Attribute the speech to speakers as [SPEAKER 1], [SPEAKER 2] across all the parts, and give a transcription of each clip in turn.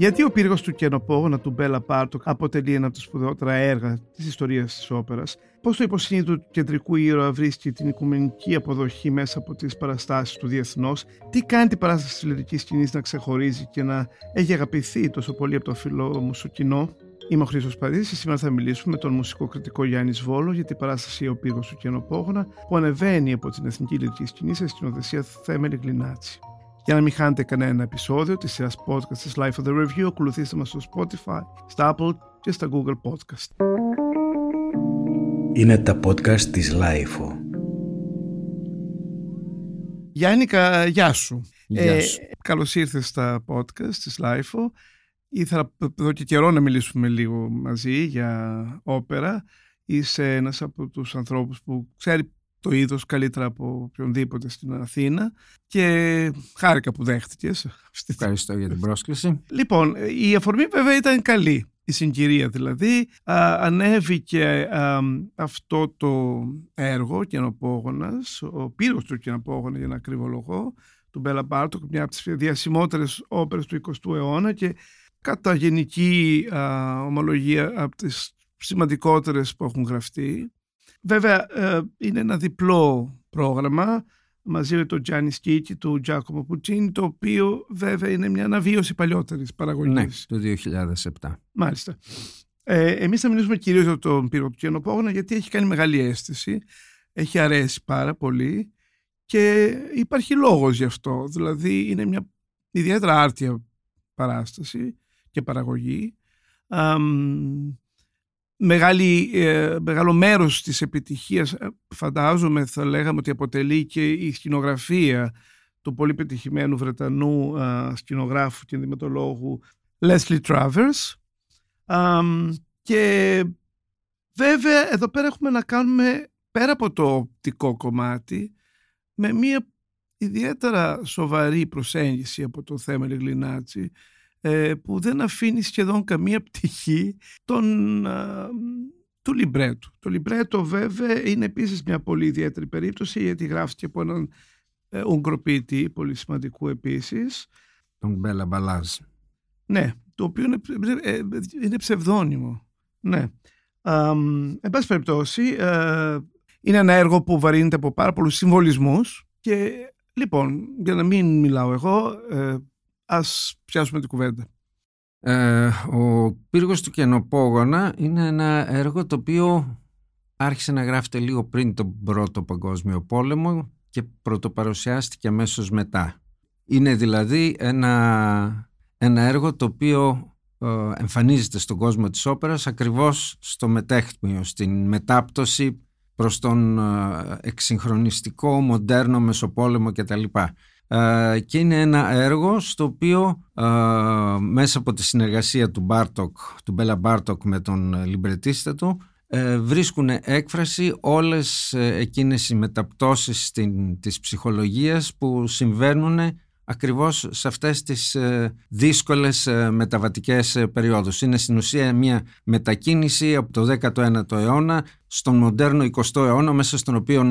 [SPEAKER 1] Γιατί ο πύργος του κενοπόγωνα του Μπέλα Πάρτοκ αποτελεί ένα από τα σπουδαιότερα έργα της ιστορίας της όπερας, πώς το υποσύνη του κεντρικού ήρωα βρίσκει την οικουμενική αποδοχή μέσα από τις παραστάσεις του διεθνώς, τι κάνει την παράσταση της λυρικής σκηνής να ξεχωρίζει και να έχει αγαπηθεί τόσο πολύ από το φιλό μου στο κοινό; Είμαι ο Χρήστος Παρίδη και σήμερα θα μιλήσουμε με τον μουσικό κριτικό Γιάννης Βόλο για την παράσταση Ο Πύργος του Κενοπόγωνα που ανεβαίνει από την Εθνική Λυρική Σκηνή σε σκηνοθεσία Θέμελη Γκλινάτσι. Για να μην χάνετε κανένα επεισόδιο της σειράς podcast της Life of the Review, ακολουθήστε μας στο Spotify, στα Apple και στα Google Podcast.
[SPEAKER 2] Είναι τα podcast της Life.
[SPEAKER 1] Γιάννικα, γεια σου.
[SPEAKER 2] Γεια ε, σου.
[SPEAKER 1] καλώς ήρθες στα podcast της Life. Ήθελα εδώ και καιρό να μιλήσουμε λίγο μαζί για όπερα. Είσαι ένας από τους ανθρώπους που ξέρει το είδος καλύτερα από οποιονδήποτε στην Αθήνα και χάρηκα που δέχτηκες.
[SPEAKER 2] Ευχαριστώ για την πρόσκληση.
[SPEAKER 1] Λοιπόν, η αφορμή βέβαια ήταν καλή. Η συγκυρία δηλαδή ανέβηκε αυτό το έργο καινοπόγονας, ο πύρος του καινοπόγονα για να ακριβολογώ, του Μπέλα Μπάρτοκ, μια από τις διασημότερες όπερες του 20ου αιώνα και κατά γενική ομολογία από τις σημαντικότερες που έχουν γραφτεί. Βέβαια ε, είναι ένα διπλό πρόγραμμα μαζί με τον Τζάνι Σκίκη του Τζάκομο Πουτσίνη το οποίο βέβαια είναι μια αναβίωση παλιότερης παραγωγής.
[SPEAKER 2] Ναι, το 2007.
[SPEAKER 1] Μάλιστα. Ε, εμείς θα μιλήσουμε κυρίως για τον πύργο του Κενοπόγωνα γιατί έχει κάνει μεγάλη αίσθηση, έχει αρέσει πάρα πολύ και υπάρχει λόγος γι' αυτό. Δηλαδή είναι μια ιδιαίτερα άρτια παράσταση και παραγωγή μεγάλη, ε, μεγάλο μέρος της επιτυχίας ε, φαντάζομαι θα λέγαμε ότι αποτελεί και η σκηνογραφία του πολύ πετυχημένου Βρετανού ε, σκηνογράφου και ενδυματολόγου Leslie Travers. Και βέβαια εδώ πέρα έχουμε να κάνουμε πέρα από το οπτικό κομμάτι με μια ιδιαίτερα σοβαρή προσέγγιση από το θέμα Λιγλινάτσι ε, που δεν αφήνει σχεδόν καμία πτυχή των, του λιμπρέτου. Το λιμπρέτο βέβαια είναι επίσης μια πολύ ιδιαίτερη περίπτωση γιατί γράφτηκε από έναν ε, Ουγγροποιητή πολύ σημαντικού επίσης.
[SPEAKER 2] Τον Μπέλα Μπαλάζ.
[SPEAKER 1] Ναι, το οποίο είναι, ε, είναι ψευδόνυμο. Ναι. εν πάση περιπτώσει, είναι ένα έργο που βαρύνεται από πάρα πολλούς συμβολισμούς και λοιπόν, για να μην μιλάω εγώ, Ας πιάσουμε την κουβέντα.
[SPEAKER 2] Ε, ο πύργος του Κενοπόγωνα είναι ένα έργο το οποίο άρχισε να γράφεται λίγο πριν τον Πρώτο Παγκόσμιο Πόλεμο και πρωτοπαρουσιάστηκε αμέσως μετά. Είναι δηλαδή ένα, ένα έργο το οποίο ε, εμφανίζεται στον κόσμο της όπερας ακριβώς στο μετέχτμιο, στην μετάπτωση προς τον ε, εκσυγχρονιστικό, μοντέρνο μεσοπόλεμο κτλ. Ε, και είναι ένα έργο στο οποίο ε, μέσα από τη συνεργασία του Μπάρτοκ, του Μπέλα Μπάρτοκ με τον λιμπρετίστα του ε, βρίσκουν έκφραση όλες εκείνες οι μεταπτώσεις στην, της ψυχολογίας που συμβαίνουν ακριβώς σε αυτές τις δύσκολες μεταβατικές περιόδους. Είναι στην ουσία μια μετακίνηση από το 19ο αιώνα στον μοντέρνο 20ο αιώνα μέσα στον οποίο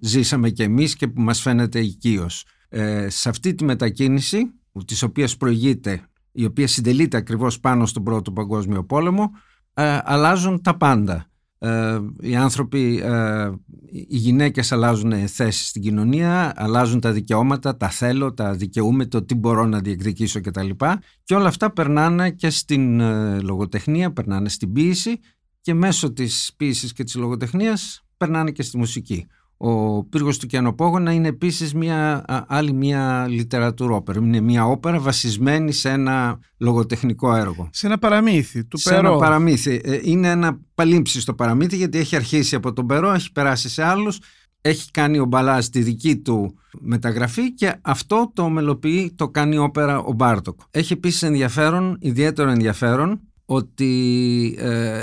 [SPEAKER 2] ζήσαμε και εμείς και που μας φαίνεται οικείος. Ε, σε αυτή τη μετακίνηση, της οποίας προηγείται, η οποία συντελείται ακριβώς πάνω στον Πρώτο Παγκόσμιο Πόλεμο, ε, αλλάζουν τα πάντα. Ε, οι άνθρωποι, ε, οι γυναίκες αλλάζουν θέσεις στην κοινωνία, αλλάζουν τα δικαιώματα, τα θέλω, τα δικαιούμαι, το τι μπορώ να διεκδικήσω κτλ. Και όλα αυτά περνάνε και στην λογοτεχνία, περνάνε στην ποίηση και μέσω της ποίησης και της λογοτεχνίας περνάνε και στη μουσική. Ο πύργος του Κιανοπόγωνα είναι επίσης μια, άλλη μια λιτερατουρόπερα. Είναι μια όπερα βασισμένη σε ένα λογοτεχνικό έργο.
[SPEAKER 1] Σε ένα παραμύθι του
[SPEAKER 2] σε Περό. ένα παραμύθι. Ε, είναι ένα στο παραμύθι γιατί έχει αρχίσει από τον Περό, έχει περάσει σε άλλους. Έχει κάνει ο Μπαλάζ τη δική του μεταγραφή και αυτό το μελοποιεί, το κάνει όπερα ο Μπάρτοκ. Έχει επίσης ενδιαφέρον, ιδιαίτερο ενδιαφέρον, ότι ε,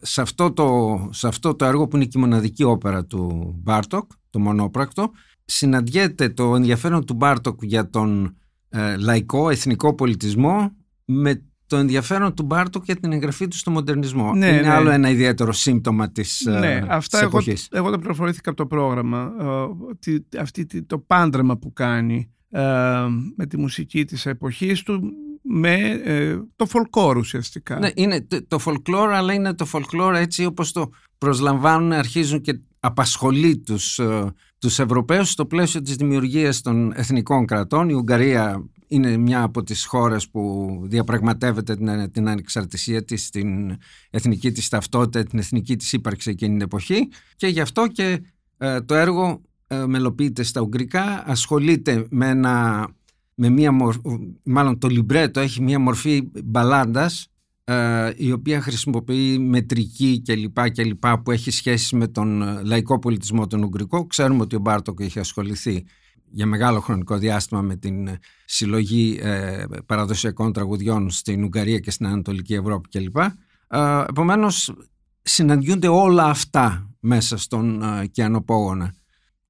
[SPEAKER 2] σε αυτό, το, σε αυτό το έργο που είναι και η μοναδική όπερα του Μπάρτοκ, το μονόπρακτο, συναντιέται το ενδιαφέρον του Μπάρτοκ για τον ε, λαϊκό, εθνικό πολιτισμό με το ενδιαφέρον του Μπάρτοκ για την εγγραφή του στο μοντερνισμό. Ναι, είναι ναι. άλλο ένα ιδιαίτερο σύμπτωμα της, ε, ναι, αυτά εγώ, εποχής.
[SPEAKER 1] Εγώ το πληροφορήθηκα από το πρόγραμμα, ε, ότι αυτή, το πάντρεμα που κάνει ε, με τη μουσική της εποχής του με ε, το folklore ουσιαστικά.
[SPEAKER 2] Ναι, είναι το, το folklore, αλλά είναι το folklore έτσι όπως το προσλαμβάνουν, αρχίζουν και απασχολεί τους, ε, τους Ευρωπαίους στο πλαίσιο της δημιουργίας των εθνικών κρατών. Η Ουγγαρία είναι μια από τις χώρες που διαπραγματεύεται την, την ανεξαρτησία της, την εθνική της ταυτότητα, την εθνική της ύπαρξη εκείνη την εποχή και γι' αυτό και ε, το έργο ε, μελοποιείται στα Ουγγρικά, ασχολείται με ένα με μία μορφή, μάλλον το λιμπρέτο έχει μία μορφή μπαλάντας ε, η οποία χρησιμοποιεί μετρική κλπ. κλπ που έχει σχέση με τον ε, λαϊκό πολιτισμό τον Ουγγρικό. Ξέρουμε ότι ο Μπάρτοκ είχε ασχοληθεί για μεγάλο χρονικό διάστημα με την ε, συλλογή ε, παραδοσιακών τραγουδιών στην Ουγγαρία και στην Ανατολική Ευρώπη κλπ. Ε, επομένως συναντιούνται όλα αυτά μέσα στον ε, Κυανοπώγωνα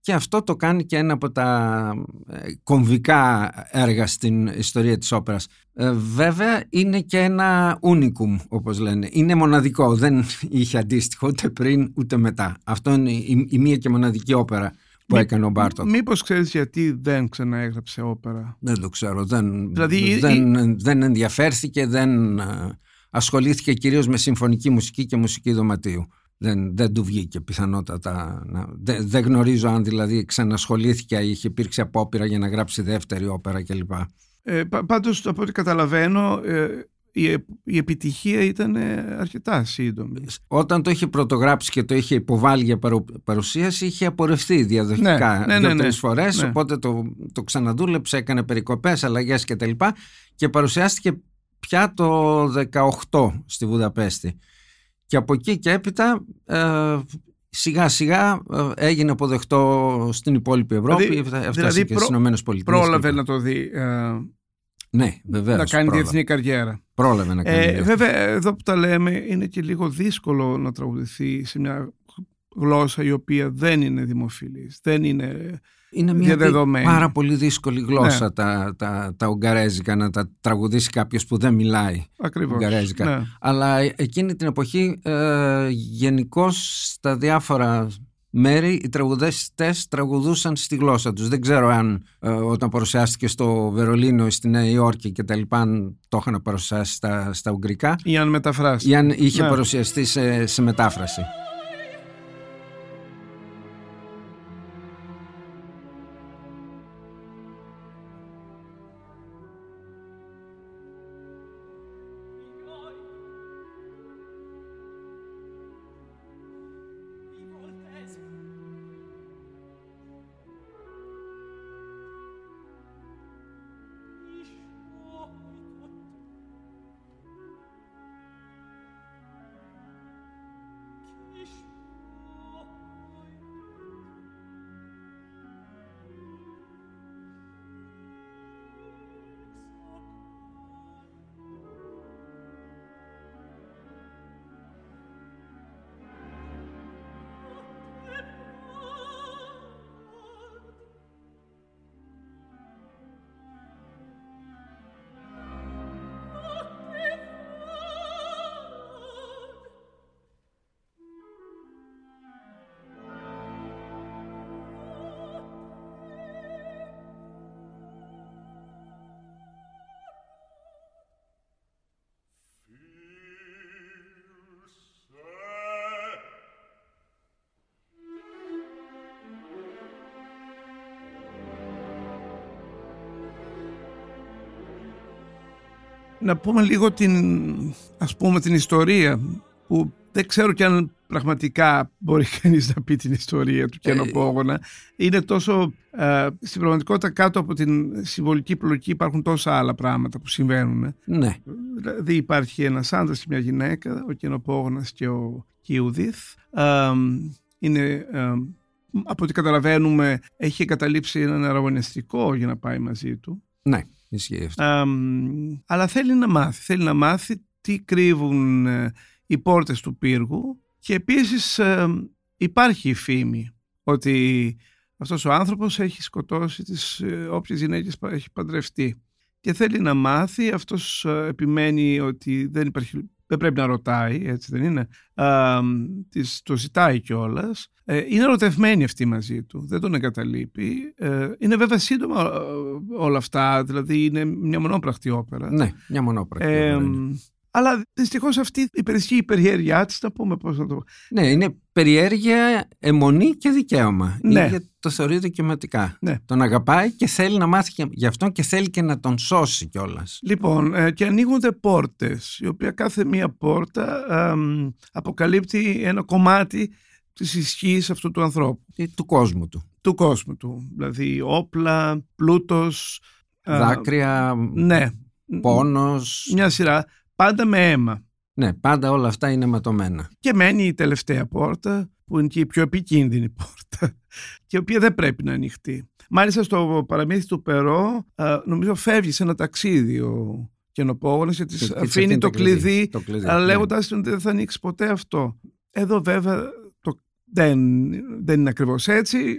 [SPEAKER 2] και αυτό το κάνει και ένα από τα ε, κομβικά έργα στην ιστορία της όπερας. Ε, βέβαια είναι και ένα unicum όπως λένε. Είναι μοναδικό, δεν είχε αντίστοιχο ούτε πριν ούτε μετά. Αυτό είναι η, η μία και μοναδική όπερα που έκανε ο Μπάρτοκ.
[SPEAKER 1] Μήπως ξέρεις γιατί δεν ξαναέγραψε όπερα;
[SPEAKER 2] Δεν το ξέρω. Δεν, δηλαδή, δεν, δεν ενδιαφέρθηκε, δεν ε, ασχολήθηκε κυρίως με συμφωνική μουσική και μουσική δωματίου δεν, δεν του βγήκε πιθανότατα. Να, δεν, δεν γνωρίζω αν δηλαδή ξανασχολήθηκε ή είχε υπήρξει απόπειρα για να γράψει δεύτερη όπερα κλπ.
[SPEAKER 1] Ε, πάντως από ό,τι καταλαβαίνω ε, η, η επιτυχία ήταν αρκετά σύντομη.
[SPEAKER 2] Όταν το είχε πρωτογράψει και το είχε υποβάλει για παρουσίαση είχε απορρευτεί διαδοχικά ναι, ναι, ναι, δύο-τρεις ναι, φορές ναι. οπότε το, το ξαναδούλεψε, έκανε περικοπές, αλλαγές κτλ. Και, και παρουσιάστηκε πια το 18 στη Βουδαπέστη. Και από εκεί και έπειτα ε, σιγά σιγά ε, έγινε αποδεκτό στην υπόλοιπη Ευρώπη, δηλαδή, έφτασε δηλαδή και στις Ηνωμένες Πολιτείες.
[SPEAKER 1] Πρόλαβε να το δει. Ε,
[SPEAKER 2] ναι, βεβαίως.
[SPEAKER 1] Να κάνει πρόλαβε. διεθνή καριέρα.
[SPEAKER 2] Πρόλαβε να κάνει.
[SPEAKER 1] Ε, βέβαια, εδώ που τα λέμε, είναι και λίγο δύσκολο να τραγουδηθεί σε μια γλώσσα η οποία δεν είναι δημοφιλής, δεν είναι
[SPEAKER 2] είναι μια πάρα πολύ δύσκολη γλώσσα ναι. τα, τα, τα ουγγαρέζικα να τα τραγουδήσει κάποιος που δεν μιλάει
[SPEAKER 1] Ακριβώς,
[SPEAKER 2] ουγγαρέζικα. Ναι. Αλλά εκείνη την εποχή ε, γενικώ στα διάφορα μέρη οι τραγουδιστές τραγουδούσαν στη γλώσσα τους. Δεν ξέρω αν ε, όταν παρουσιάστηκε στο Βερολίνο ή στη Νέα Υόρκη και τα λοιπά αν το είχαν παρουσιάσει στα, στα ουγγρικά
[SPEAKER 1] ή αν μεταφράσει.
[SPEAKER 2] Ή αν είχε ναι. παρουσιαστεί σε, σε μετάφραση.
[SPEAKER 1] Να πούμε λίγο την, ας πούμε, την ιστορία που δεν ξέρω κι αν πραγματικά μπορεί κανείς να πει την ιστορία του καινοπόγωνα. Είναι τόσο, ε, στην πραγματικότητα κάτω από την συμβολική πλοκή υπάρχουν τόσα άλλα πράγματα που συμβαίνουν.
[SPEAKER 2] Ναι.
[SPEAKER 1] Δηλαδή υπάρχει ένας άντρας και μια γυναίκα, ο καινοπόγωνας και ο Κιούδιθ. Ε, είναι... Ε, από ό,τι καταλαβαίνουμε έχει εγκαταλείψει έναν αραγωνιστικό για να πάει μαζί του.
[SPEAKER 2] Ναι αυτό.
[SPEAKER 1] αλλά θέλει να μάθει. Θέλει να μάθει τι κρύβουν ε, οι πόρτες του πύργου και επίσης υπάρχει η φήμη ότι αυτός ο άνθρωπος έχει σκοτώσει τις ε, όποιες γυναίκες έχει παντρευτεί. και θέλει να μάθει. Αυτός ε, επιμένει ότι δεν, υπάρχει, δεν πρέπει να ρωτάει, έτσι δεν είναι. Α, της, το ζητάει κιόλας. Ε, είναι ερωτευμένη αυτή μαζί του, δεν τον εγκαταλείπει. Ε, είναι βέβαια σύντομα ε, όλα αυτά, δηλαδή είναι μια μονόπρακτη όπερα.
[SPEAKER 2] Ναι, μια μονόπρακτη όπερα.
[SPEAKER 1] Αλλά δυστυχώς αυτή υπερισχύει η περιέργειά της, να πούμε πώς να το.
[SPEAKER 2] Ναι, είναι περιέργεια, αιμονή και δικαίωμα. Ναι. Είναι, το θεωρεί δικαιωματικά. Ναι. Τον αγαπάει και θέλει να μάθει γι' αυτόν και θέλει και να τον σώσει κιόλας.
[SPEAKER 1] Λοιπόν, ε, και ανοίγονται πόρτες, η οποία κάθε μία πόρτα αποκαλύπτει ένα κομμάτι της ισχύ αυτού του ανθρώπου.
[SPEAKER 2] του κόσμου του.
[SPEAKER 1] Του κόσμου του. Δηλαδή όπλα, πλούτος.
[SPEAKER 2] Δάκρυα.
[SPEAKER 1] Ναι.
[SPEAKER 2] Πόνος.
[SPEAKER 1] Μια σειρά πάντα με αίμα.
[SPEAKER 2] Ναι, πάντα όλα αυτά είναι ματωμένα.
[SPEAKER 1] Και μένει η τελευταία πόρτα, που είναι και η πιο επικίνδυνη πόρτα, και η οποία δεν πρέπει να ανοιχτεί. Μάλιστα στο παραμύθι του Περό, νομίζω φεύγει σε ένα ταξίδι ο καινοπόγονος και της αφήνει το κλειδί, το κλειδί αλλά ναι. λέγοντας ότι δεν θα ανοίξει ποτέ αυτό. Εδώ βέβαια το, δεν, δεν είναι ακριβώς έτσι.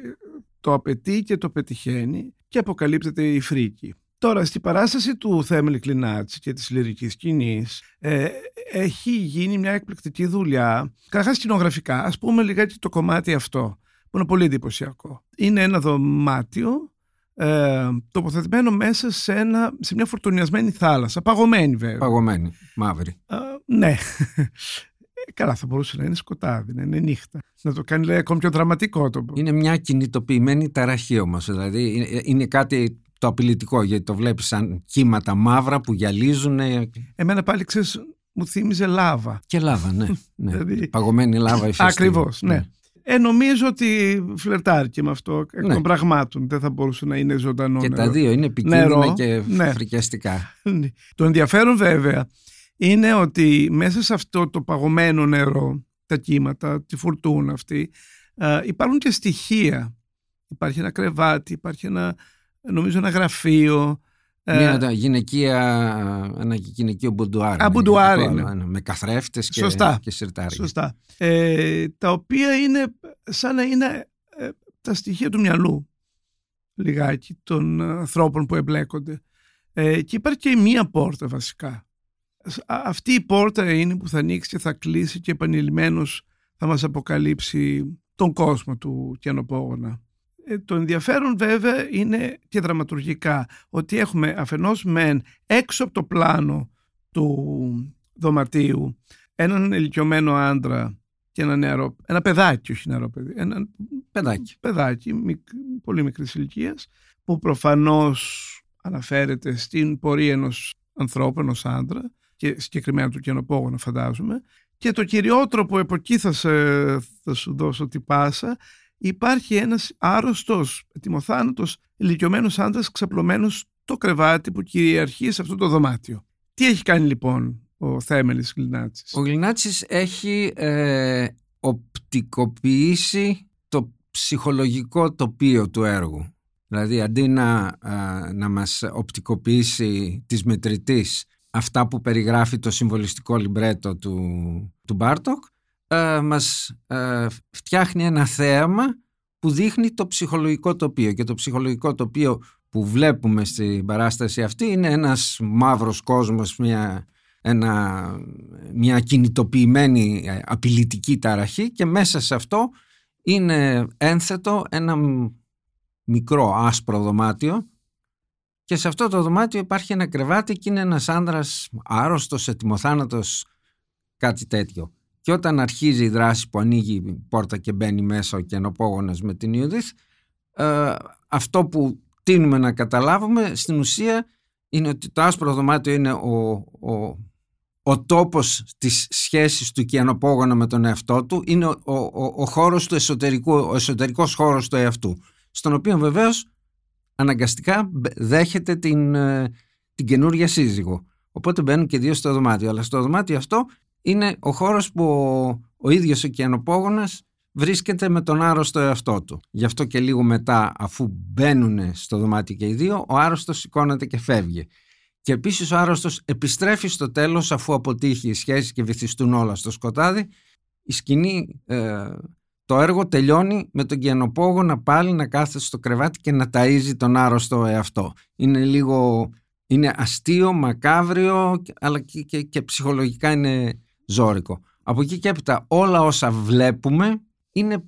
[SPEAKER 1] Το απαιτεί και το πετυχαίνει και αποκαλύπτεται η φρίκη. Τώρα, στην παράσταση του Θέμελη Κλινάτση και της λυρικής σκηνής ε, έχει γίνει μια εκπληκτική δουλειά, καταρχάς σκηνογραφικά, ας πούμε λιγάκι το κομμάτι αυτό, που είναι πολύ εντυπωσιακό. Είναι ένα δωμάτιο ε, τοποθετημένο μέσα σε, ένα, σε μια φορτουνιασμένη θάλασσα, παγωμένη βέβαια.
[SPEAKER 2] Παγωμένη, μαύρη.
[SPEAKER 1] Ε, ναι. Καλά, θα μπορούσε να είναι σκοτάδι, να είναι νύχτα. Να το κάνει λέει, ακόμη πιο δραματικό το.
[SPEAKER 2] Είναι μια κινητοποιημένη ταραχή όμως. Δηλαδή είναι κάτι το απειλητικό γιατί το βλέπεις σαν κύματα μαύρα που γυαλίζουν.
[SPEAKER 1] Εμένα πάλι ξέρεις μου θύμιζε λάβα.
[SPEAKER 2] Και λάβα, ναι. ναι. δηλαδή... Παγωμένη λάβα
[SPEAKER 1] Ακριβώς, ναι. ναι. Ε, νομίζω ότι φλερτάρει και με αυτό εκ ναι. των πραγμάτων. Δεν θα μπορούσε να είναι ζωντανό
[SPEAKER 2] Και
[SPEAKER 1] νερό.
[SPEAKER 2] τα δύο είναι επικίνδυνα και ναι. φρικιαστικά.
[SPEAKER 1] Ναι. το ενδιαφέρον βέβαια είναι ότι μέσα σε αυτό το παγωμένο νερό, τα κύματα, τη φουρτούνα αυτή, υπάρχουν και στοιχεία. Υπάρχει ένα κρεβάτι, υπάρχει ένα νομίζω ένα γραφείο.
[SPEAKER 2] Μια ε, γυναικεία, ένα γυναικείο μπουντουάρ.
[SPEAKER 1] Α, μπουντουάρ είναι.
[SPEAKER 2] Με καθρέφτες και, Σωστά. και σιρτάρια.
[SPEAKER 1] Σωστά. Ε, τα οποία είναι σαν να είναι ε, τα στοιχεία του μυαλού λιγάκι των ανθρώπων που εμπλέκονται. Ε, και υπάρχει και μία πόρτα βασικά. Αυτή η πόρτα είναι που θα ανοίξει και θα κλείσει και επανειλημμένως θα μας αποκαλύψει τον κόσμο του Κιανοπόγωνα. Ε, το ενδιαφέρον βέβαια είναι και δραματουργικά ότι έχουμε αφενός μεν έξω από το πλάνο του δωματίου έναν ηλικιωμένο άντρα και ένα νεαρό, ένα παιδάκι, όχι νεαρό παιδί, ένα
[SPEAKER 2] παιδάκι,
[SPEAKER 1] παιδάκι πολύ μικρής ηλικίας, που προφανώς αναφέρεται στην πορεία ενός ανθρώπου, ενός άντρα και συγκεκριμένα του καινοπόγωνα φαντάζομαι και το κυριότερο που από εκεί θα, θα σου δώσω την πάσα υπάρχει ένας άρρωστος, ετοιμοθάνατος, ηλικιωμένος άντρας ξαπλωμένος στο κρεβάτι που κυριαρχεί σε αυτό το δωμάτιο. Τι έχει κάνει λοιπόν ο Θέμελης Γλινάτσης;
[SPEAKER 2] Ο Γλινάτσης έχει ε, οπτικοποιήσει το ψυχολογικό τοπίο του έργου. Δηλαδή αντί να, ε, να μας οπτικοποιήσει της μετρητής αυτά που περιγράφει το συμβολιστικό λιμπρέτο του, του Μπάρτοκ, ε, μας ε, φτιάχνει ένα θέαμα που δείχνει το ψυχολογικό τοπίο και το ψυχολογικό τοπίο που βλέπουμε στην παράσταση αυτή είναι ένας μαύρος κόσμος, μια, ένα, μια κινητοποιημένη ε, απειλητική ταραχή και μέσα σε αυτό είναι ένθετο ένα μικρό άσπρο δωμάτιο και σε αυτό το δωμάτιο υπάρχει ένα κρεβάτι και είναι ένας άνδρας άρρωστος, ετοιμοθάνατος, κάτι τέτοιο. Και όταν αρχίζει η δράση που ανοίγει η πόρτα και μπαίνει μέσα ο κενοπόγονας με την Ιουδίθ, ε, αυτό που τίνουμε να καταλάβουμε στην ουσία είναι ότι το άσπρο δωμάτιο είναι ο, ο, ο τόπος της σχέσης του κενοπόγονα με τον εαυτό του, είναι ο, ο, ο, χώρος του εσωτερικού, ο εσωτερικός χώρος του εαυτού, στον οποίο βεβαίως αναγκαστικά δέχεται την, ε, την καινούργια σύζυγο. Οπότε μπαίνουν και δύο στο δωμάτιο. Αλλά στο δωμάτιο αυτό είναι ο χώρος που ο, ο ίδιος ο κιανοπόγονας βρίσκεται με τον άρρωστο εαυτό του. Γι' αυτό και λίγο μετά αφού μπαίνουν στο δωμάτιο και οι δύο, ο άρρωστος σηκώνεται και φεύγει. Και επίσης ο άρρωστος επιστρέφει στο τέλος αφού αποτύχει η σχέση και βυθιστούν όλα στο σκοτάδι. Η σκηνή, ε, το έργο τελειώνει με τον κιανοπόγονα πάλι να κάθεται στο κρεβάτι και να ταΐζει τον άρρωστο εαυτό. Είναι λίγο Είναι αστείο, μακάβριο, αλλά και, και, και ψυχολογικά είναι ζώρικο. Από εκεί και έπειτα όλα όσα βλέπουμε είναι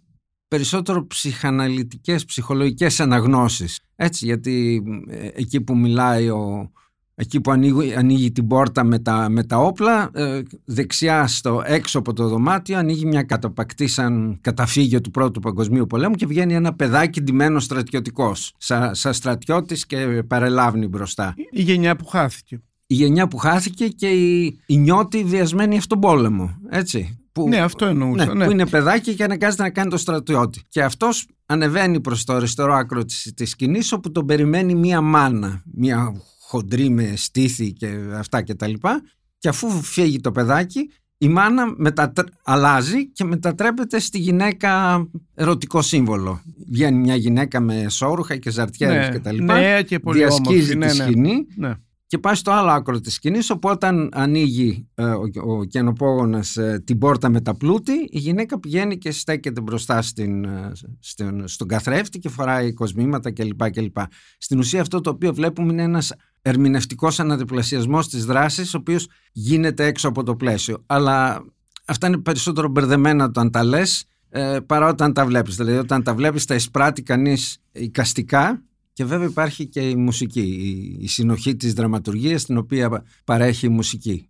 [SPEAKER 2] περισσότερο ψυχαναλυτικές, ψυχολογικές αναγνώσεις. Έτσι, γιατί ε, εκεί που μιλάει ο, εκεί που ανοίγει, ανοίγει την πόρτα με τα, με τα όπλα, ε, δεξιά στο έξω από το δωμάτιο ανοίγει μια καταπακτή σαν καταφύγιο του Πρώτου Παγκοσμίου Πολέμου και βγαίνει ένα παιδάκι ντυμένος στρατιωτικός, σαν σα στρατιώτης και παρελάβνει μπροστά.
[SPEAKER 1] Η γενιά που χάθηκε.
[SPEAKER 2] Η γενιά που χάθηκε και η, η νιώτη βιασμένη αυτόν πόλεμο, έτσι.
[SPEAKER 1] Που, ναι, αυτό εννοούσα.
[SPEAKER 2] Ναι,
[SPEAKER 1] ναι.
[SPEAKER 2] Που είναι παιδάκι και αναγκάζεται να κάνει το στρατιώτη. Και αυτός ανεβαίνει προς το αριστερό άκρο της, της σκηνής όπου τον περιμένει μία μάνα, μία χοντρή με στήθη και αυτά και τα λοιπά και αφού φύγει το παιδάκι η μάνα μετατρ... αλλάζει και μετατρέπεται στη γυναίκα ερωτικό σύμβολο. Βγαίνει μια γυναίκα με σόρουχα και ζαρτιέρες
[SPEAKER 1] ναι,
[SPEAKER 2] και τα λοιπά.
[SPEAKER 1] Ναι, και πολύ
[SPEAKER 2] διασκίζει
[SPEAKER 1] όμορφη,
[SPEAKER 2] τη
[SPEAKER 1] ναι, ναι.
[SPEAKER 2] σκηνή
[SPEAKER 1] Ναι.
[SPEAKER 2] Και πάει στο άλλο άκρο της σκηνής όπου όταν ανοίγει ε, ο, ο κενοπόγονας ε, την πόρτα με τα πλούτη η γυναίκα πηγαίνει και στέκεται μπροστά στην, ε, στην- στον καθρέφτη και φοράει κοσμήματα κλπ. κλπ. Στην ουσία αυτό το οποίο βλέπουμε είναι ένας ερμηνευτικός αναδιπλασιασμός της δράσης ο οποίος γίνεται έξω από το πλαίσιο. Αλλά αυτά είναι περισσότερο μπερδεμένα όταν τα λες ε, παρά όταν τα βλέπεις. Δηλαδή όταν τα βλέπεις τα εισπράττει κανείς οικαστικά και βέβαια υπάρχει και η μουσική, η, η συνοχή της δραματουργίας την οποία παρέχει η μουσική.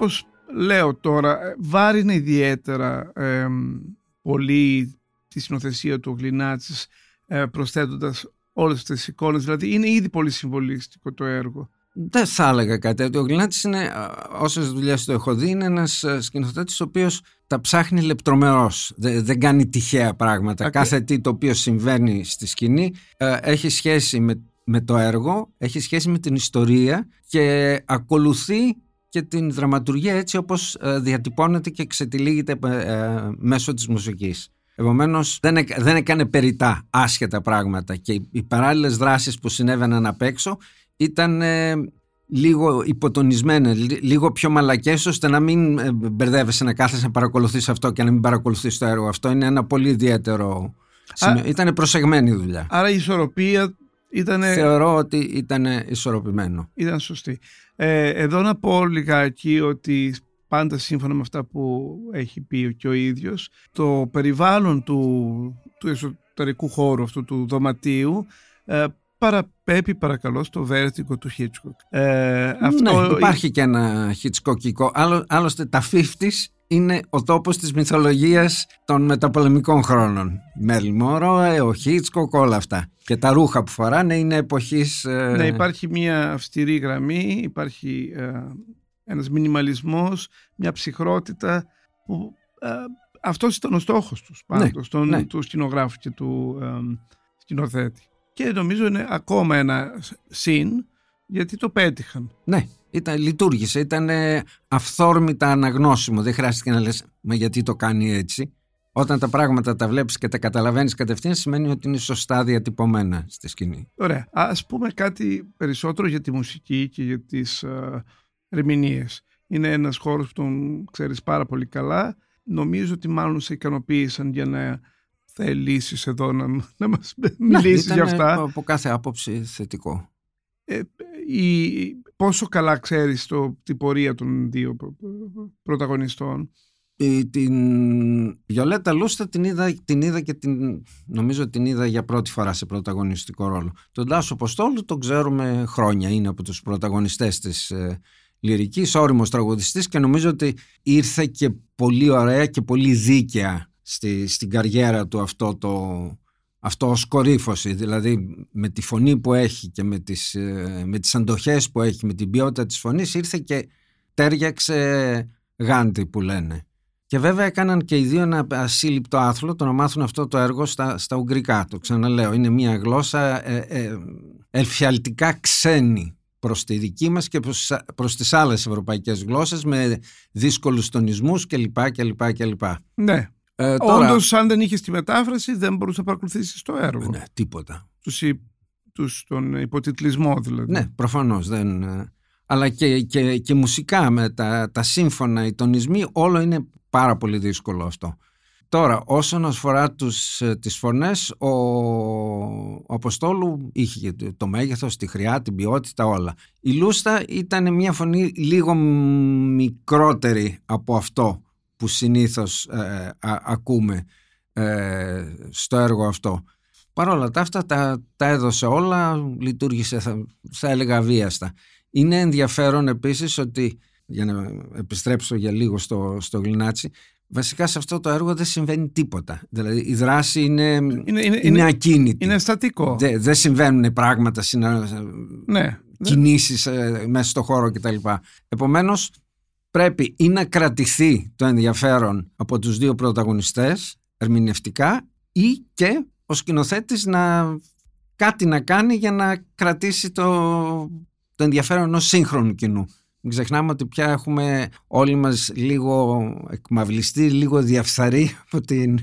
[SPEAKER 1] Μήπως λέω τώρα, ε, βάρινε ιδιαίτερα ε, πολύ τη συνοθεσία του Γλινάτσης ε, προσθέτοντας όλες αυτές τις εικόνες. Δηλαδή είναι ήδη πολύ συμβολιστικό το έργο.
[SPEAKER 2] Δεν θα έλεγα κάτι τέτοιο. Ο Γλινάτης είναι, όσες δουλειές το έχω δει, είναι ένας σκηνοθέτης ο οποίος τα ψάχνει λεπτομερώς. Δεν, δεν κάνει τυχαία πράγματα.
[SPEAKER 1] Ακρι-
[SPEAKER 2] Κάθε τι το οποίο συμβαίνει στη σκηνή ε, έχει σχέση με, με το έργο, έχει σχέση με την ιστορία και ακολουθεί και την δραματουργία έτσι όπως ε, διατυπώνεται και ξετυλίγεται ε, μέσω της μουσικής. Επομένως δεν, έκα- δεν έκανε περιτά άσχετα πράγματα και οι, οι παράλληλες δράσεις που συνέβαιναν απ' έξω ήταν ε, λίγο υποτονισμένες, λι- λίγο πιο μαλακές ώστε να μην ε, μπερδεύεσαι να κάθεσαι να παρακολουθείς αυτό και να μην παρακολουθείς το έργο. Αυτό είναι ένα πολύ ιδιαίτερο σημείο. Ήταν προσεγμένη η δουλειά.
[SPEAKER 1] Άρα η ισορροπία ήταν,
[SPEAKER 2] Θεωρώ ότι ήταν ισορροπημένο.
[SPEAKER 1] ήταν σωστή. Ε, εδώ να πω λιγάκι ότι πάντα σύμφωνα με αυτά που έχει πει και ο ίδιος το περιβάλλον του, του εσωτερικού χώρου αυτού του δωματίου ε, παραπέπει παρακαλώ στο βέρτικο του Χίτσκοκ. Ε, αυτό
[SPEAKER 2] ναι, υπάρχει και ένα χιτσκοκικό. Άλλο, άλλωστε τα 50's είναι ο τόπος της μυθολογίας των μεταπολεμικών χρόνων. Μέλ Μόρο, ο Χίτσκοκ, όλα αυτά. Και τα ρούχα που φοράνε είναι εποχής... ε,
[SPEAKER 1] Ναι, υπάρχει μια αυστηρή γραμμή, υπάρχει ε, ένας μινιμαλισμός, μια ψυχρότητα που ε, αυτός ήταν ο στόχος τους πάντως, τον,
[SPEAKER 2] ναι.
[SPEAKER 1] του σκηνογράφου και του ε, σκηνοθέτη. Και νομίζω είναι ακόμα ένα συν γιατί το πέτυχαν.
[SPEAKER 2] Ναι, ήταν, λειτουργήσε, ήταν ε, αυθόρμητα αναγνώσιμο. Δεν χρειάστηκε να λες, μα γιατί το κάνει έτσι. Όταν τα πράγματα τα βλέπεις και τα καταλαβαίνεις κατευθείαν σημαίνει ότι είναι σωστά διατυπωμένα στη σκηνή.
[SPEAKER 1] Ωραία. Ας πούμε κάτι περισσότερο για τη μουσική και για τις ε, ερμηνείες. Είναι ένας χώρος που τον ξέρεις πάρα πολύ καλά. Νομίζω ότι μάλλον σε ικανοποίησαν για να θελήσεις εδώ να, να μας μιλήσεις
[SPEAKER 2] ήταν
[SPEAKER 1] για αυτά.
[SPEAKER 2] από κάθε άποψη θετικό.
[SPEAKER 1] Ε, η, πόσο καλά ξέρεις το, την πορεία των δύο προ- προ- πρωταγωνιστών;
[SPEAKER 2] Η, την Βιολέτα Λούστα την είδα, την είδα και την, νομίζω την είδα για πρώτη φορά σε πρωταγωνιστικό ρόλο. Τον Τάσο Ποστόλου τον ξέρουμε χρόνια, είναι από τους πρωταγωνιστές της ε, λυρικής, όριμος τραγουδιστής και νομίζω ότι ήρθε και πολύ ωραία και πολύ δίκαια στη, στην καριέρα του αυτό το αυτό ως κορύφωση, δηλαδή με τη φωνή που έχει και με τις, ε, με τις αντοχές που έχει, με την ποιότητα της φωνής ήρθε και τέριαξε γάντι που λένε. Και βέβαια έκαναν και οι δύο ένα ασύλληπτο άθλο το να μάθουν αυτό το έργο στα, στα Ουγγρικά. Το ξαναλέω, είναι μια γλώσσα ε, ε, ελφιαλτικά ξένη προς τη δική μας και προς, προς τις άλλες ευρωπαϊκές γλώσσες με δύσκολους τονισμούς κλπ. κλπ, κλπ.
[SPEAKER 1] Ναι. Ε, τώρα... Όντως αν δεν είχες τη μετάφραση δεν μπορούσε να παρακολουθήσεις το έργο.
[SPEAKER 2] Ναι, τίποτα.
[SPEAKER 1] Τους, τους, τον υποτιτλισμό δηλαδή.
[SPEAKER 2] Ναι, προφανώς δεν... Ε, αλλά και, και, και μουσικά με τα, τα σύμφωνα, οι τονισμοί, όλο είναι πάρα πολύ δύσκολο αυτό. Τώρα, όσον αφορά τους, ε, τις φωνές, ο, ο Αποστόλου είχε το μέγεθος, τη χρειά, την ποιότητα, όλα. Η Λούστα ήταν μια φωνή λίγο μικρότερη από αυτό που συνήθως ε, ακούμε ε, στο έργο αυτό. Παρ' όλα τα αυτά τα, τα έδωσε όλα, λειτουργήσε θα, θα έλεγα βίαστα. Είναι ενδιαφέρον επίσης ότι, για να επιστρέψω για λίγο στο, στο Γλινάτσι, βασικά σε αυτό το έργο δεν συμβαίνει τίποτα. Δηλαδή η δράση είναι, είναι, είναι, είναι ακίνητη.
[SPEAKER 1] Είναι στατικό.
[SPEAKER 2] Δεν, δεν συμβαίνουν πράγματα, συνα... ναι, κινήσεις ε, μέσα στο χώρο κτλ. Επομένως πρέπει ή να κρατηθεί το ενδιαφέρον από τους δύο πρωταγωνιστές ερμηνευτικά ή και ο σκηνοθέτης να κάτι να κάνει για να κρατήσει το, το ενδιαφέρον ενός σύγχρονου κοινού. Μην ξεχνάμε ότι πια έχουμε όλοι μας λίγο εκμαυλιστεί, λίγο διαφθαρεί από την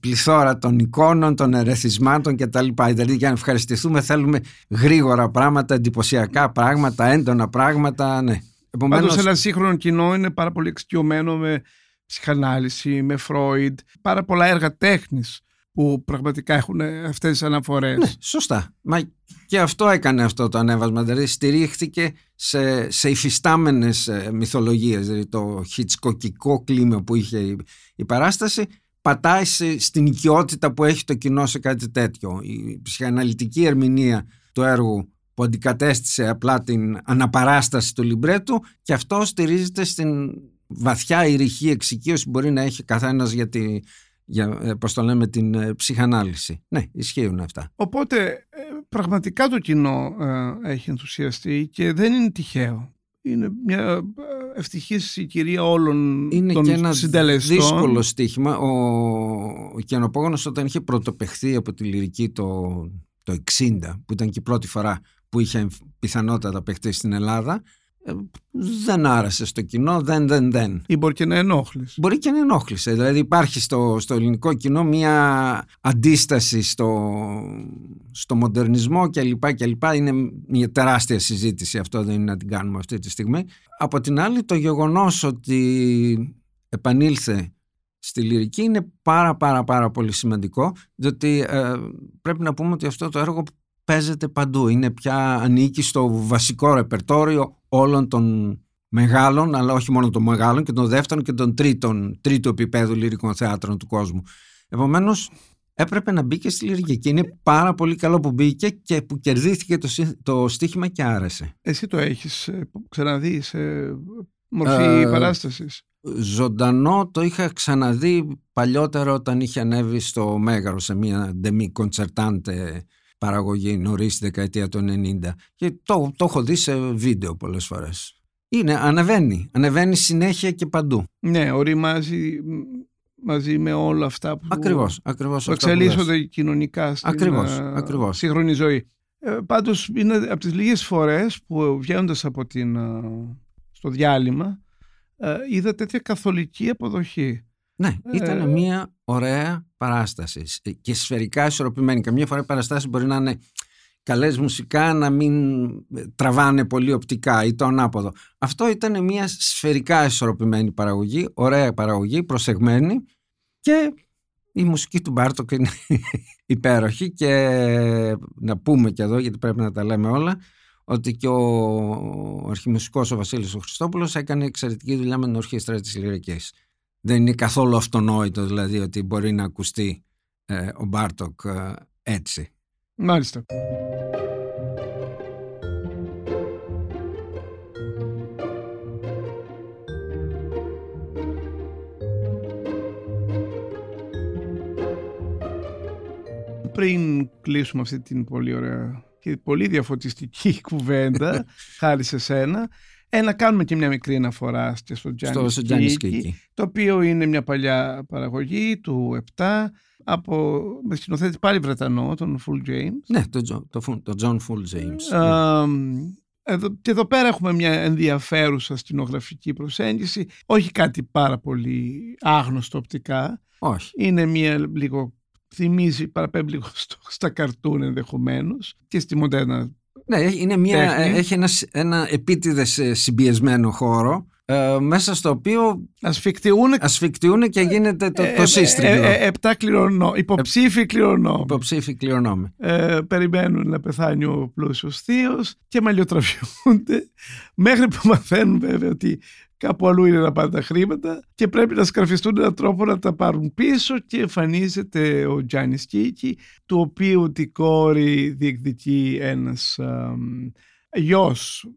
[SPEAKER 2] πληθώρα των εικόνων, των ερεθισμάτων κτλ. Δηλαδή για να ευχαριστηθούμε θέλουμε γρήγορα πράγματα, εντυπωσιακά πράγματα, έντονα πράγματα. Ναι.
[SPEAKER 1] Επομένως... Πάντως ένα σύγχρονο κοινό είναι πάρα πολύ εξοικειωμένο με ψυχανάλυση, με Φρόιντ, πάρα πολλά έργα τέχνης που πραγματικά έχουν αυτές τις αναφορές.
[SPEAKER 2] Ναι, σωστά. Μα και αυτό έκανε αυτό το ανέβασμα. Δηλαδή στηρίχθηκε σε, σε υφιστάμενες ε, μυθολογίες. Δηλαδή το χιτσκοκικό κλίμα που είχε η, η παράσταση πατάει στην οικειότητα που έχει το κοινό σε κάτι τέτοιο. Η ψυχαναλυτική ερμηνεία του έργου που αντικατέστησε απλά την αναπαράσταση του λιμπρέτου και αυτό στηρίζεται στην βαθιά ηρυχή εξοικείωση που μπορεί να έχει καθένας για τη, για, ε, πώς το λέμε, την ε, ψυχανάλυση. Ναι, ισχύουν αυτά.
[SPEAKER 1] Οπότε ε, πραγματικά το κοινό έχει ενθουσιαστεί και δεν είναι τυχαίο. Είναι μια ευτυχής η κυρία όλων
[SPEAKER 2] είναι
[SPEAKER 1] των
[SPEAKER 2] και ένας
[SPEAKER 1] συντελεστών.
[SPEAKER 2] δύσκολο στοίχημα. Ο, ο Κιανοπόγονος όταν είχε πρωτοπεχθεί από τη λυρική το, το 60 που ήταν και η πρώτη φορά που είχε πιθανότατα παιχτεί στην Ελλάδα ε, δεν άρεσε στο κοινό, δεν, δεν, δεν.
[SPEAKER 1] Ή μπορεί και να ενόχλησε.
[SPEAKER 2] Μπορεί και να ενόχλησε. Δηλαδή υπάρχει στο, στο ελληνικό κοινό μια αντίσταση στο, στο μοντερνισμό κλπ. κλπ. Είναι μια τεράστια συζήτηση αυτό, δεν είναι να την κάνουμε αυτή τη στιγμή. Από την άλλη το γεγονός ότι επανήλθε στη λυρική είναι πάρα πάρα πάρα πολύ σημαντικό διότι ε, πρέπει να πούμε ότι αυτό το έργο παίζεται παντού. Είναι πια ανήκει στο βασικό ρεπερτόριο όλων των μεγάλων, αλλά όχι μόνο των μεγάλων και των δεύτερων και των τρίτων, τρίτου επίπεδου λυρικών θεάτρων του κόσμου. Επομένως, έπρεπε να μπει και στη λυρική. Και είναι πάρα πολύ καλό που μπήκε και που κερδίθηκε το, το στίχημα και άρεσε.
[SPEAKER 1] Εσύ το έχεις ε, ξαναδεί σε μορφή ε, παράστασης;
[SPEAKER 2] Ζωντανό το είχα ξαναδεί παλιότερο όταν είχε ανέβει στο Μέγαρο σε μια demi concertante παραγωγή νωρίς στη δεκαετία του 90 και το, το έχω δει σε βίντεο πολλές φορές. Είναι, ανεβαίνει, ανεβαίνει συνέχεια και παντού.
[SPEAKER 1] Ναι, οριμάζει μαζί με όλα αυτά που,
[SPEAKER 2] ακριβώς, ακριβώς
[SPEAKER 1] που εξελίσσονται κοινωνικά στην
[SPEAKER 2] ακριβώς, ακριβώς.
[SPEAKER 1] σύγχρονη ζωή. Ε, πάντως είναι από τις λίγες φορές που βγαίνοντας από την, στο διάλειμμα ε, είδα τέτοια καθολική αποδοχή.
[SPEAKER 2] Ναι, ήταν ε, μια ωραία παράστασης ε, και σφαιρικά ισορροπημένη. Καμιά φορά οι παραστάσεις μπορεί να είναι καλές μουσικά, να μην ε, τραβάνε πολύ οπτικά ή το ανάποδο. Αυτό ήταν μια σφαιρικά ισορροπημένη παραγωγή, ωραία παραγωγή, προσεγμένη και η μουσική του Μπάρτοκ είναι υπέροχη και να πούμε και εδώ γιατί πρέπει να τα λέμε όλα ότι και ο αρχιμουσικός ο Βασίλης ο Χριστόπουλος έκανε εξαιρετική δουλειά με την ορχήστρα της Λυρικής. Δεν είναι καθόλου αυτονόητο δηλαδή ότι μπορεί να ακουστεί ε, ο Μπάρτοκ ε, έτσι.
[SPEAKER 1] Μάλιστα. Πριν κλείσουμε αυτή την πολύ ωραία και πολύ διαφωτιστική κουβέντα, χάρη σε σένα, ε, να κάνουμε και μια μικρή αναφορά στο Τζάνι Σκίκη, το οποίο είναι μια παλιά παραγωγή του 7 από με σκηνοθέτη πάλι Βρετανό, τον Φουλ James.
[SPEAKER 2] Ναι, τον το, το John Full James.
[SPEAKER 1] Ε, εδώ, και εδώ πέρα έχουμε μια ενδιαφέρουσα στινογραφική προσέγγιση, όχι κάτι πάρα πολύ άγνωστο οπτικά.
[SPEAKER 2] Όχι.
[SPEAKER 1] Είναι μια λίγο, θυμίζει, παραπέμπει λίγο στο, στα καρτούν ενδεχομένως και στη μοντέρνα
[SPEAKER 2] Ναι, είναι μια,
[SPEAKER 1] Τέχνη.
[SPEAKER 2] έχει ένα, ένα επίτηδες ε, συμπιεσμένο χώρο ε, μέσα στο οποίο
[SPEAKER 1] ασφικτιούν
[SPEAKER 2] ασφικτιούν και γίνεται το,
[SPEAKER 1] ε,
[SPEAKER 2] το
[SPEAKER 1] ε,
[SPEAKER 2] σύστριγγλο.
[SPEAKER 1] ε, ε, επτά κληρονό, υποψήφοι κληρονόμοι.
[SPEAKER 2] Υποψήφοι κληρονόμοι.
[SPEAKER 1] Ε, περιμένουν να πεθάνει ο πλούσιος θείος και μαλλιοτραβιούνται μέχρι που μαθαίνουν βέβαια ότι κάπου αλλού είναι να πάνε τα χρήματα και πρέπει να σκαρφιστούν έναν τρόπο να τα πάρουν πίσω και εμφανίζεται ο Τζάνις Κίκη του οποίου την κόρη διεκδικεί ένας αμ, γιος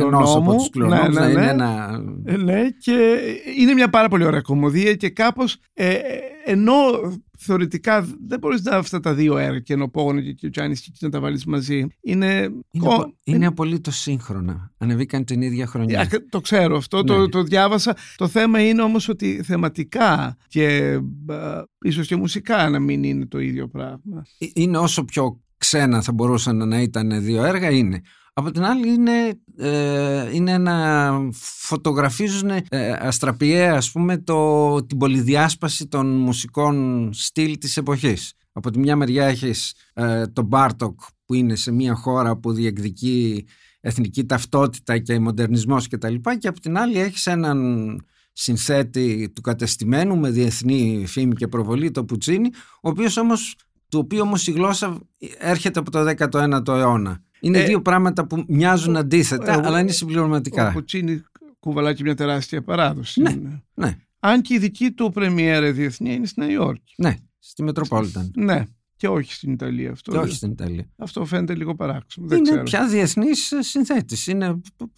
[SPEAKER 2] Ενός από
[SPEAKER 1] κληρονόμου.
[SPEAKER 2] τους κληρονόμους να είναι ένα...
[SPEAKER 1] Ε, Ναι, και είναι μια πάρα πολύ ωραία κομμωδία και κάπως ε, ε, ενώ θεωρητικά δεν μπορείς να αυτά τα δύο έργα και ενώ Πόγωνο και ο Τζάνις Κίκη να τα βάλεις μαζί είναι,
[SPEAKER 2] Είναι,
[SPEAKER 1] κο-
[SPEAKER 2] απο, είναι απολύτως σύγχρονα. Ανεβήκαν την ίδια χρονιά.
[SPEAKER 1] Α, το ξέρω αυτό, το,
[SPEAKER 2] Ναι.
[SPEAKER 1] το διάβασα. Το θέμα είναι όμως ότι θεματικά και α, ίσως και μουσικά να μην είναι το ίδιο πράγμα.
[SPEAKER 2] Ε, είναι όσο πιο ξένα θα μπορούσαν να ήταν δύο έργα είναι. Από την άλλη είναι, ε, είναι να φωτογραφίζουν ε, αστραπιαία ας πούμε το, την πολυδιάσπαση των μουσικών στυλ της εποχής. Από τη μια μεριά έχεις ε, τον Μπάρτοκ που είναι σε μια χώρα που διεκδικεί εθνική ταυτότητα και μοντερνισμός και τα λοιπά και από την άλλη έχεις έναν συνθέτη του κατεστημένου με διεθνή φήμη και προβολή το Πουτσίνι ο οποίος όμως του οποίου όμως η γλώσσα έρχεται από το 19ο αιώνα. Είναι
[SPEAKER 1] Ε,
[SPEAKER 2] δύο πράγματα που μοιάζουν αντίθετα,
[SPEAKER 1] ε,
[SPEAKER 2] αλλά είναι
[SPEAKER 1] Ο
[SPEAKER 2] συμπληρωματικά.
[SPEAKER 1] Κουτσίνη κουβαλάει και μια τεράστια παράδοση.
[SPEAKER 2] Ναι.
[SPEAKER 1] Είναι.
[SPEAKER 2] Ναι,
[SPEAKER 1] Αν και η δική του πρεμιέρα διεθνή είναι στη Νέα Υόρκη.
[SPEAKER 2] ναι, στη Μετροπόλιταν.
[SPEAKER 1] Ναι, και όχι στην Ιταλία αυτό.
[SPEAKER 2] Και όχι στην Ιταλία.
[SPEAKER 1] Αυτό φαίνεται λίγο παράξενο. Δεν
[SPEAKER 2] είναι
[SPEAKER 1] ξέρω.
[SPEAKER 2] πια διεθνής συνθέτης.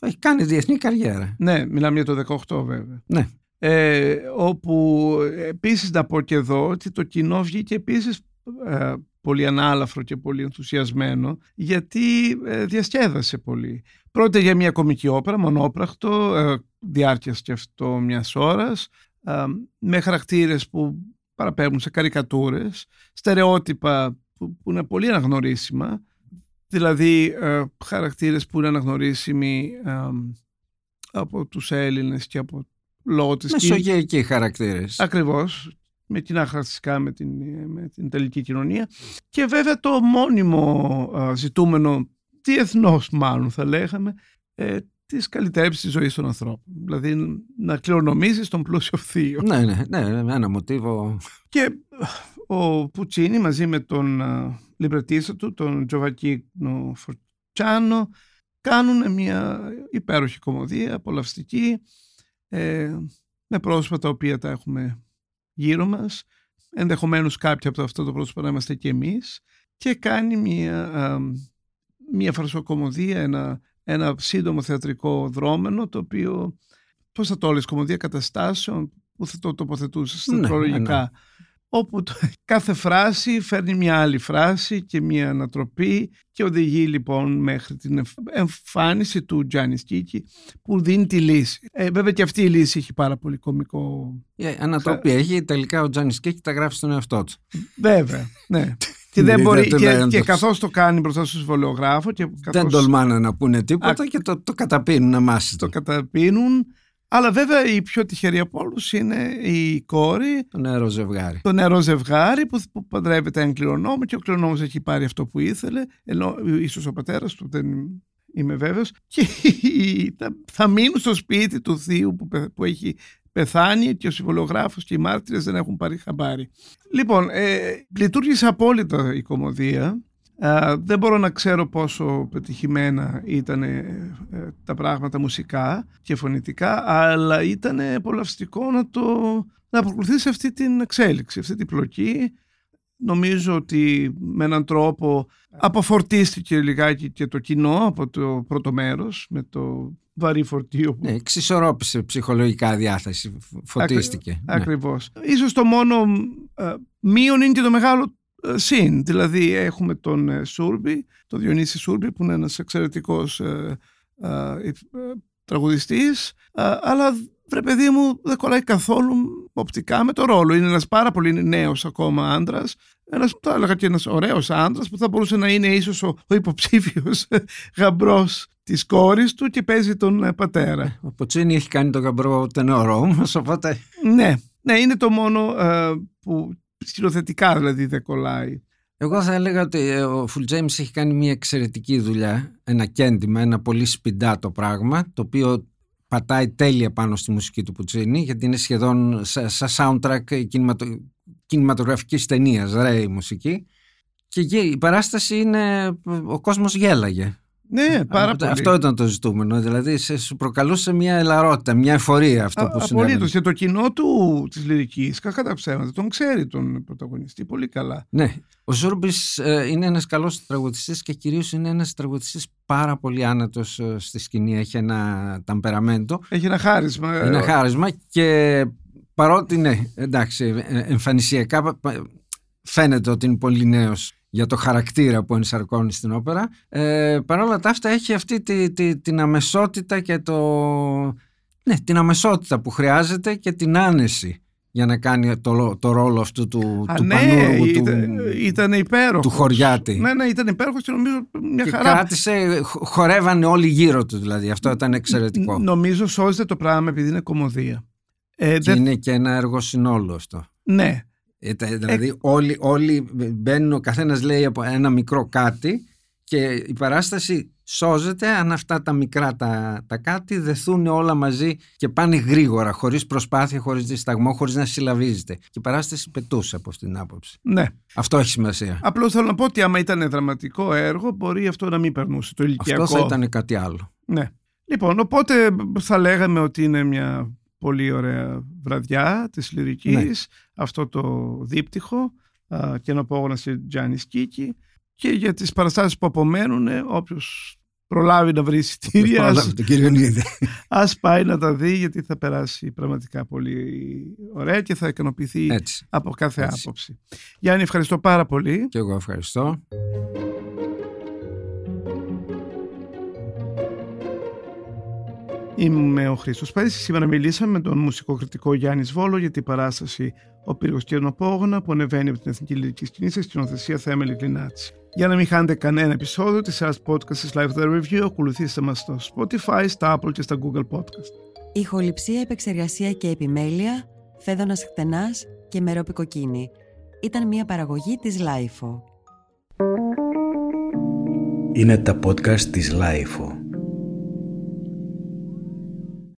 [SPEAKER 2] Έχει κάνει διεθνή καριέρα.
[SPEAKER 1] Ναι, μιλάμε για το 18 βέβαια.
[SPEAKER 2] Ναι.
[SPEAKER 1] Ε, όπου επίσης να πω και εδώ ότι το κοινό βγήκε επίσης ε, πολύ ανάλαφρο και πολύ ενθουσιασμένο γιατί ε, διασκέδασε πολύ. Πρώτα για μια κομική όπερα, μονόπρακτο, ε, διάρκειας και αυτό μιας ώρας, ε, με χαρακτήρες που παραπέμπουν σε καρικατούρες, στερεότυπα που, που είναι πολύ αναγνωρίσιμα, δηλαδή ε, χαρακτήρες που είναι αναγνωρίσιμοι ε, από τους Έλληνες και από λόγω της κίνησης.
[SPEAKER 2] Μεσογειακοί χαρακτήρες.
[SPEAKER 1] Ακριβώς, με κοινά χαρακτηριστικά με την, με την Ιταλική κοινωνία. Και βέβαια το μόνιμο α, ζητούμενο, διεθνώς μάλλον θα λέγαμε, ε, της καλυτέρευσης της ζωής των ανθρώπων. Δηλαδή να κληρονομήσεις τον πλούσιο θείο.
[SPEAKER 2] Ναι, ναι, ναι, ένα μοτίβο.
[SPEAKER 1] Και ο Πουτσίνη μαζί με τον α, λιμπρετίστα του, τον Τζοβακίνο Φορτσάνο, κάνουν μια υπέροχη κομμωδία, απολαυστική, ε, με πρόσωπα τα οποία τα έχουμε γύρω μας, ενδεχομένως κάποια από αυτό το πρόσωπο να είμαστε και εμείς και κάνει μια, α, μια φαρσοκομωδία, ένα, ένα σύντομο θεατρικό δρόμενο το οποίο, πώς θα το όλες, κομμωδία καταστάσεων που θα το τοποθετούσες
[SPEAKER 2] Ναι,
[SPEAKER 1] τετρολογικά.
[SPEAKER 2] ναι.
[SPEAKER 1] Όπου το- κάθε φράση φέρνει μια άλλη φράση και μια ανατροπή και οδηγεί λοιπόν μέχρι την εμφ- εμφάνιση του Τζάνι Κίκη που δίνει τη λύση. Ε, βέβαια και αυτή η λύση έχει πάρα πολύ κωμικό
[SPEAKER 2] Η ανατροπή έχει. Τελικά ο Τζάνι Κέκη τα γράφει στον εαυτό του.
[SPEAKER 1] Βέβαια, ναι. και,
[SPEAKER 2] Είναι
[SPEAKER 1] δεν μπορεί, και,
[SPEAKER 2] ιδιαίτερα
[SPEAKER 1] και
[SPEAKER 2] έντος.
[SPEAKER 1] καθώς το κάνει μπροστά στο συμβολιογράφο και καθώς
[SPEAKER 2] Δεν τολμάνε να πούνε τίποτα
[SPEAKER 1] Α,
[SPEAKER 2] και το, το καταπίνουν αμάσιτο.
[SPEAKER 1] το καταπίνουν. Αλλά βέβαια η πιο τυχερή από όλους είναι η κόρη,
[SPEAKER 2] Το νερό ζευγάρι.
[SPEAKER 1] το νερό ζευγάρι που, που παντρεύεται έναν κληρονόμο και ο κληρονόμος έχει πάρει αυτό που ήθελε, ενώ ίσως ο πατέρας του δεν είμαι βέβαιος και θα, θα μείνουν στο σπίτι του θείου που, πε- που έχει πεθάνει και ο συμβολογράφος και οι μάρτυρες δεν έχουν πάρει χαμπάρι. Λοιπόν, ε, λειτουργήσε απόλυτα η κομμωδία. Α, δεν μπορώ να ξέρω πόσο πετυχημένα ήταν ε, ε, τα πράγματα μουσικά και φωνητικά, αλλά ήταν απολαυστικό να το να προκολουθήσει αυτή την εξέλιξη, αυτή την πλοκή. Νομίζω ότι με έναν τρόπο αποφορτίστηκε λιγάκι και το κοινό από το πρώτο μέρος με το βαρύ φορτίο που
[SPEAKER 2] Ναι, εξισορρόπησε ψυχολογικά διάθεση. Φωτίστηκε. Ναι.
[SPEAKER 1] Ακριβώς. Ίσως το μόνο ε, μείον είναι και το μεγάλο ε, συν. Δηλαδή έχουμε τον ε, Σούρμπι, τον Διονύσης Σούρμπι που είναι ένας εξαιρετικός ε, ε, ε, τραγουδιστής ε, αλλά βρε παιδί μου δεν κολλάει καθόλου οπτικά με το ρόλο. Είναι ένας πάρα πολύ νέος ακόμα άντρας ένας, το έλεγα και ένας ωραίος άντρας που θα μπορούσε να είναι ίσως ο, ο υποψήφιος γαμπρός της κόρης του και παίζει τον ε, πατέρα.
[SPEAKER 2] Ο Ποτσίνη έχει κάνει τον γαμπρό τενόρο όμως, οπότε...
[SPEAKER 1] Ναι, ναι είναι το μόνο ε, που σκηνοθετικά δηλαδή δεν κολλάει.
[SPEAKER 2] Εγώ θα έλεγα ότι ε, ο Φουλ Τζέιμς έχει κάνει μια εξαιρετική δουλειά, ένα κέντημα, ένα πολύ σπιντάτο πράγμα, το οποίο πατάει τέλεια πάνω στη μουσική του Πουτσίνη, γιατί είναι σχεδόν σαν soundtrack κινηματο, κινηματογραφικής ταινίας, ρε η μουσική. Και η παράσταση είναι, ο κόσμος γέλαγε.
[SPEAKER 1] Ναι, πάρα πολύ.
[SPEAKER 2] Αυτό ήταν το ζητούμενο. Δηλαδή, σε, σου προκαλούσε μια ελαρότητα, μια εφορία αυτό Α, που συνέβαινε.
[SPEAKER 1] Απολύτως. Και το κοινό του της λυρικής, κακά τα ψέματα, τον ξέρει τον πρωταγωνιστή πολύ καλά.
[SPEAKER 2] Ναι. Ο Ζούρμπης ε, είναι ένας καλός τραγουδιστής και κυρίως είναι ένας τραγουδιστής πάρα πολύ άνετος ε, στη σκηνή. Έχει ένα ταμπεραμέντο.
[SPEAKER 1] Έχει ένα χάρισμα.
[SPEAKER 2] Ένα χάρισμα και παρότι ναι, εντάξει, ε, εμφανισιακά φαίνεται ότι είναι πολύ νέος για το χαρακτήρα που ενσαρκώνει στην όπερα. Ε, Παρ' όλα τα αυτά έχει αυτή τη, τη, την αμεσότητα και το... Ναι, την αμεσότητα που χρειάζεται και την άνεση για να κάνει το, το ρόλο αυτού του,
[SPEAKER 1] Α,
[SPEAKER 2] του
[SPEAKER 1] ναι,
[SPEAKER 2] πανούργου,
[SPEAKER 1] ήταν,
[SPEAKER 2] του,
[SPEAKER 1] ήταν υπέροχος.
[SPEAKER 2] του χωριάτη.
[SPEAKER 1] Ναι, ναι, ήταν υπέροχος και νομίζω μια
[SPEAKER 2] και
[SPEAKER 1] χαρά.
[SPEAKER 2] κράτησε, χορεύανε όλοι γύρω του δηλαδή, αυτό ήταν εξαιρετικό.
[SPEAKER 1] Νομίζω σώζεται το πράγμα επειδή είναι κομμωδία.
[SPEAKER 2] Ε, και είναι και ένα έργο συνόλου αυτό.
[SPEAKER 1] Ναι,
[SPEAKER 2] ε, δηλαδή ε... όλοι, όλοι μπαίνουν, ο καθένας λέει από ένα μικρό κάτι και η παράσταση σώζεται αν αυτά τα μικρά τα, τα κάτι δεθούν όλα μαζί και πάνε γρήγορα, χωρίς προσπάθεια, χωρίς δισταγμό, χωρίς να συλλαβίζεται. Και η παράσταση πετούσε από αυτήν την άποψη.
[SPEAKER 1] Ναι.
[SPEAKER 2] Αυτό έχει σημασία.
[SPEAKER 1] Απλώς θέλω να πω ότι άμα ήταν δραματικό έργο μπορεί αυτό να μην περνούσε το ηλικιακό.
[SPEAKER 2] Αυτό θα ήταν κάτι άλλο.
[SPEAKER 1] Ναι. Λοιπόν, οπότε θα λέγαμε ότι είναι μια πολύ ωραία βραδιά της λυρικής, ναι. αυτό το δίπτυχο και ένα απόγωνα σε Τζάνι Σκίκη και για τις παραστάσεις που απομένουν όποιος προλάβει να βρει εισιτήρια ας, ας πάει να τα δει γιατί θα περάσει πραγματικά πολύ ωραία και θα ικανοποιηθεί από κάθε Έτσι. άποψη. Γιάννη ευχαριστώ πάρα πολύ.
[SPEAKER 2] Και εγώ ευχαριστώ.
[SPEAKER 1] Είμαι ο Χρήστος Παΐσης. Σήμερα μιλήσαμε με τον μουσικοκριτικό Γιάννης Βόλο για την παράσταση «Ο πύργος Κερνοπόγωνα» που ανεβαίνει από την Εθνική Λυρικής Σκηνή σε σκηνοθεσία Θέμελη Κλινάτση. Για να μην χάνετε κανένα επεισόδιο της σειράς podcast της Live The Review, ακολουθήστε μας στο Spotify, στα Apple και στα Google Podcast.
[SPEAKER 3] Ηχοληψία, επεξεργασία και επιμέλεια, φέδωνας χτενάς και μερόπικοκίνη. Ήταν μια παραγωγή της LIFO.
[SPEAKER 4] Είναι τα podcast της LIFO.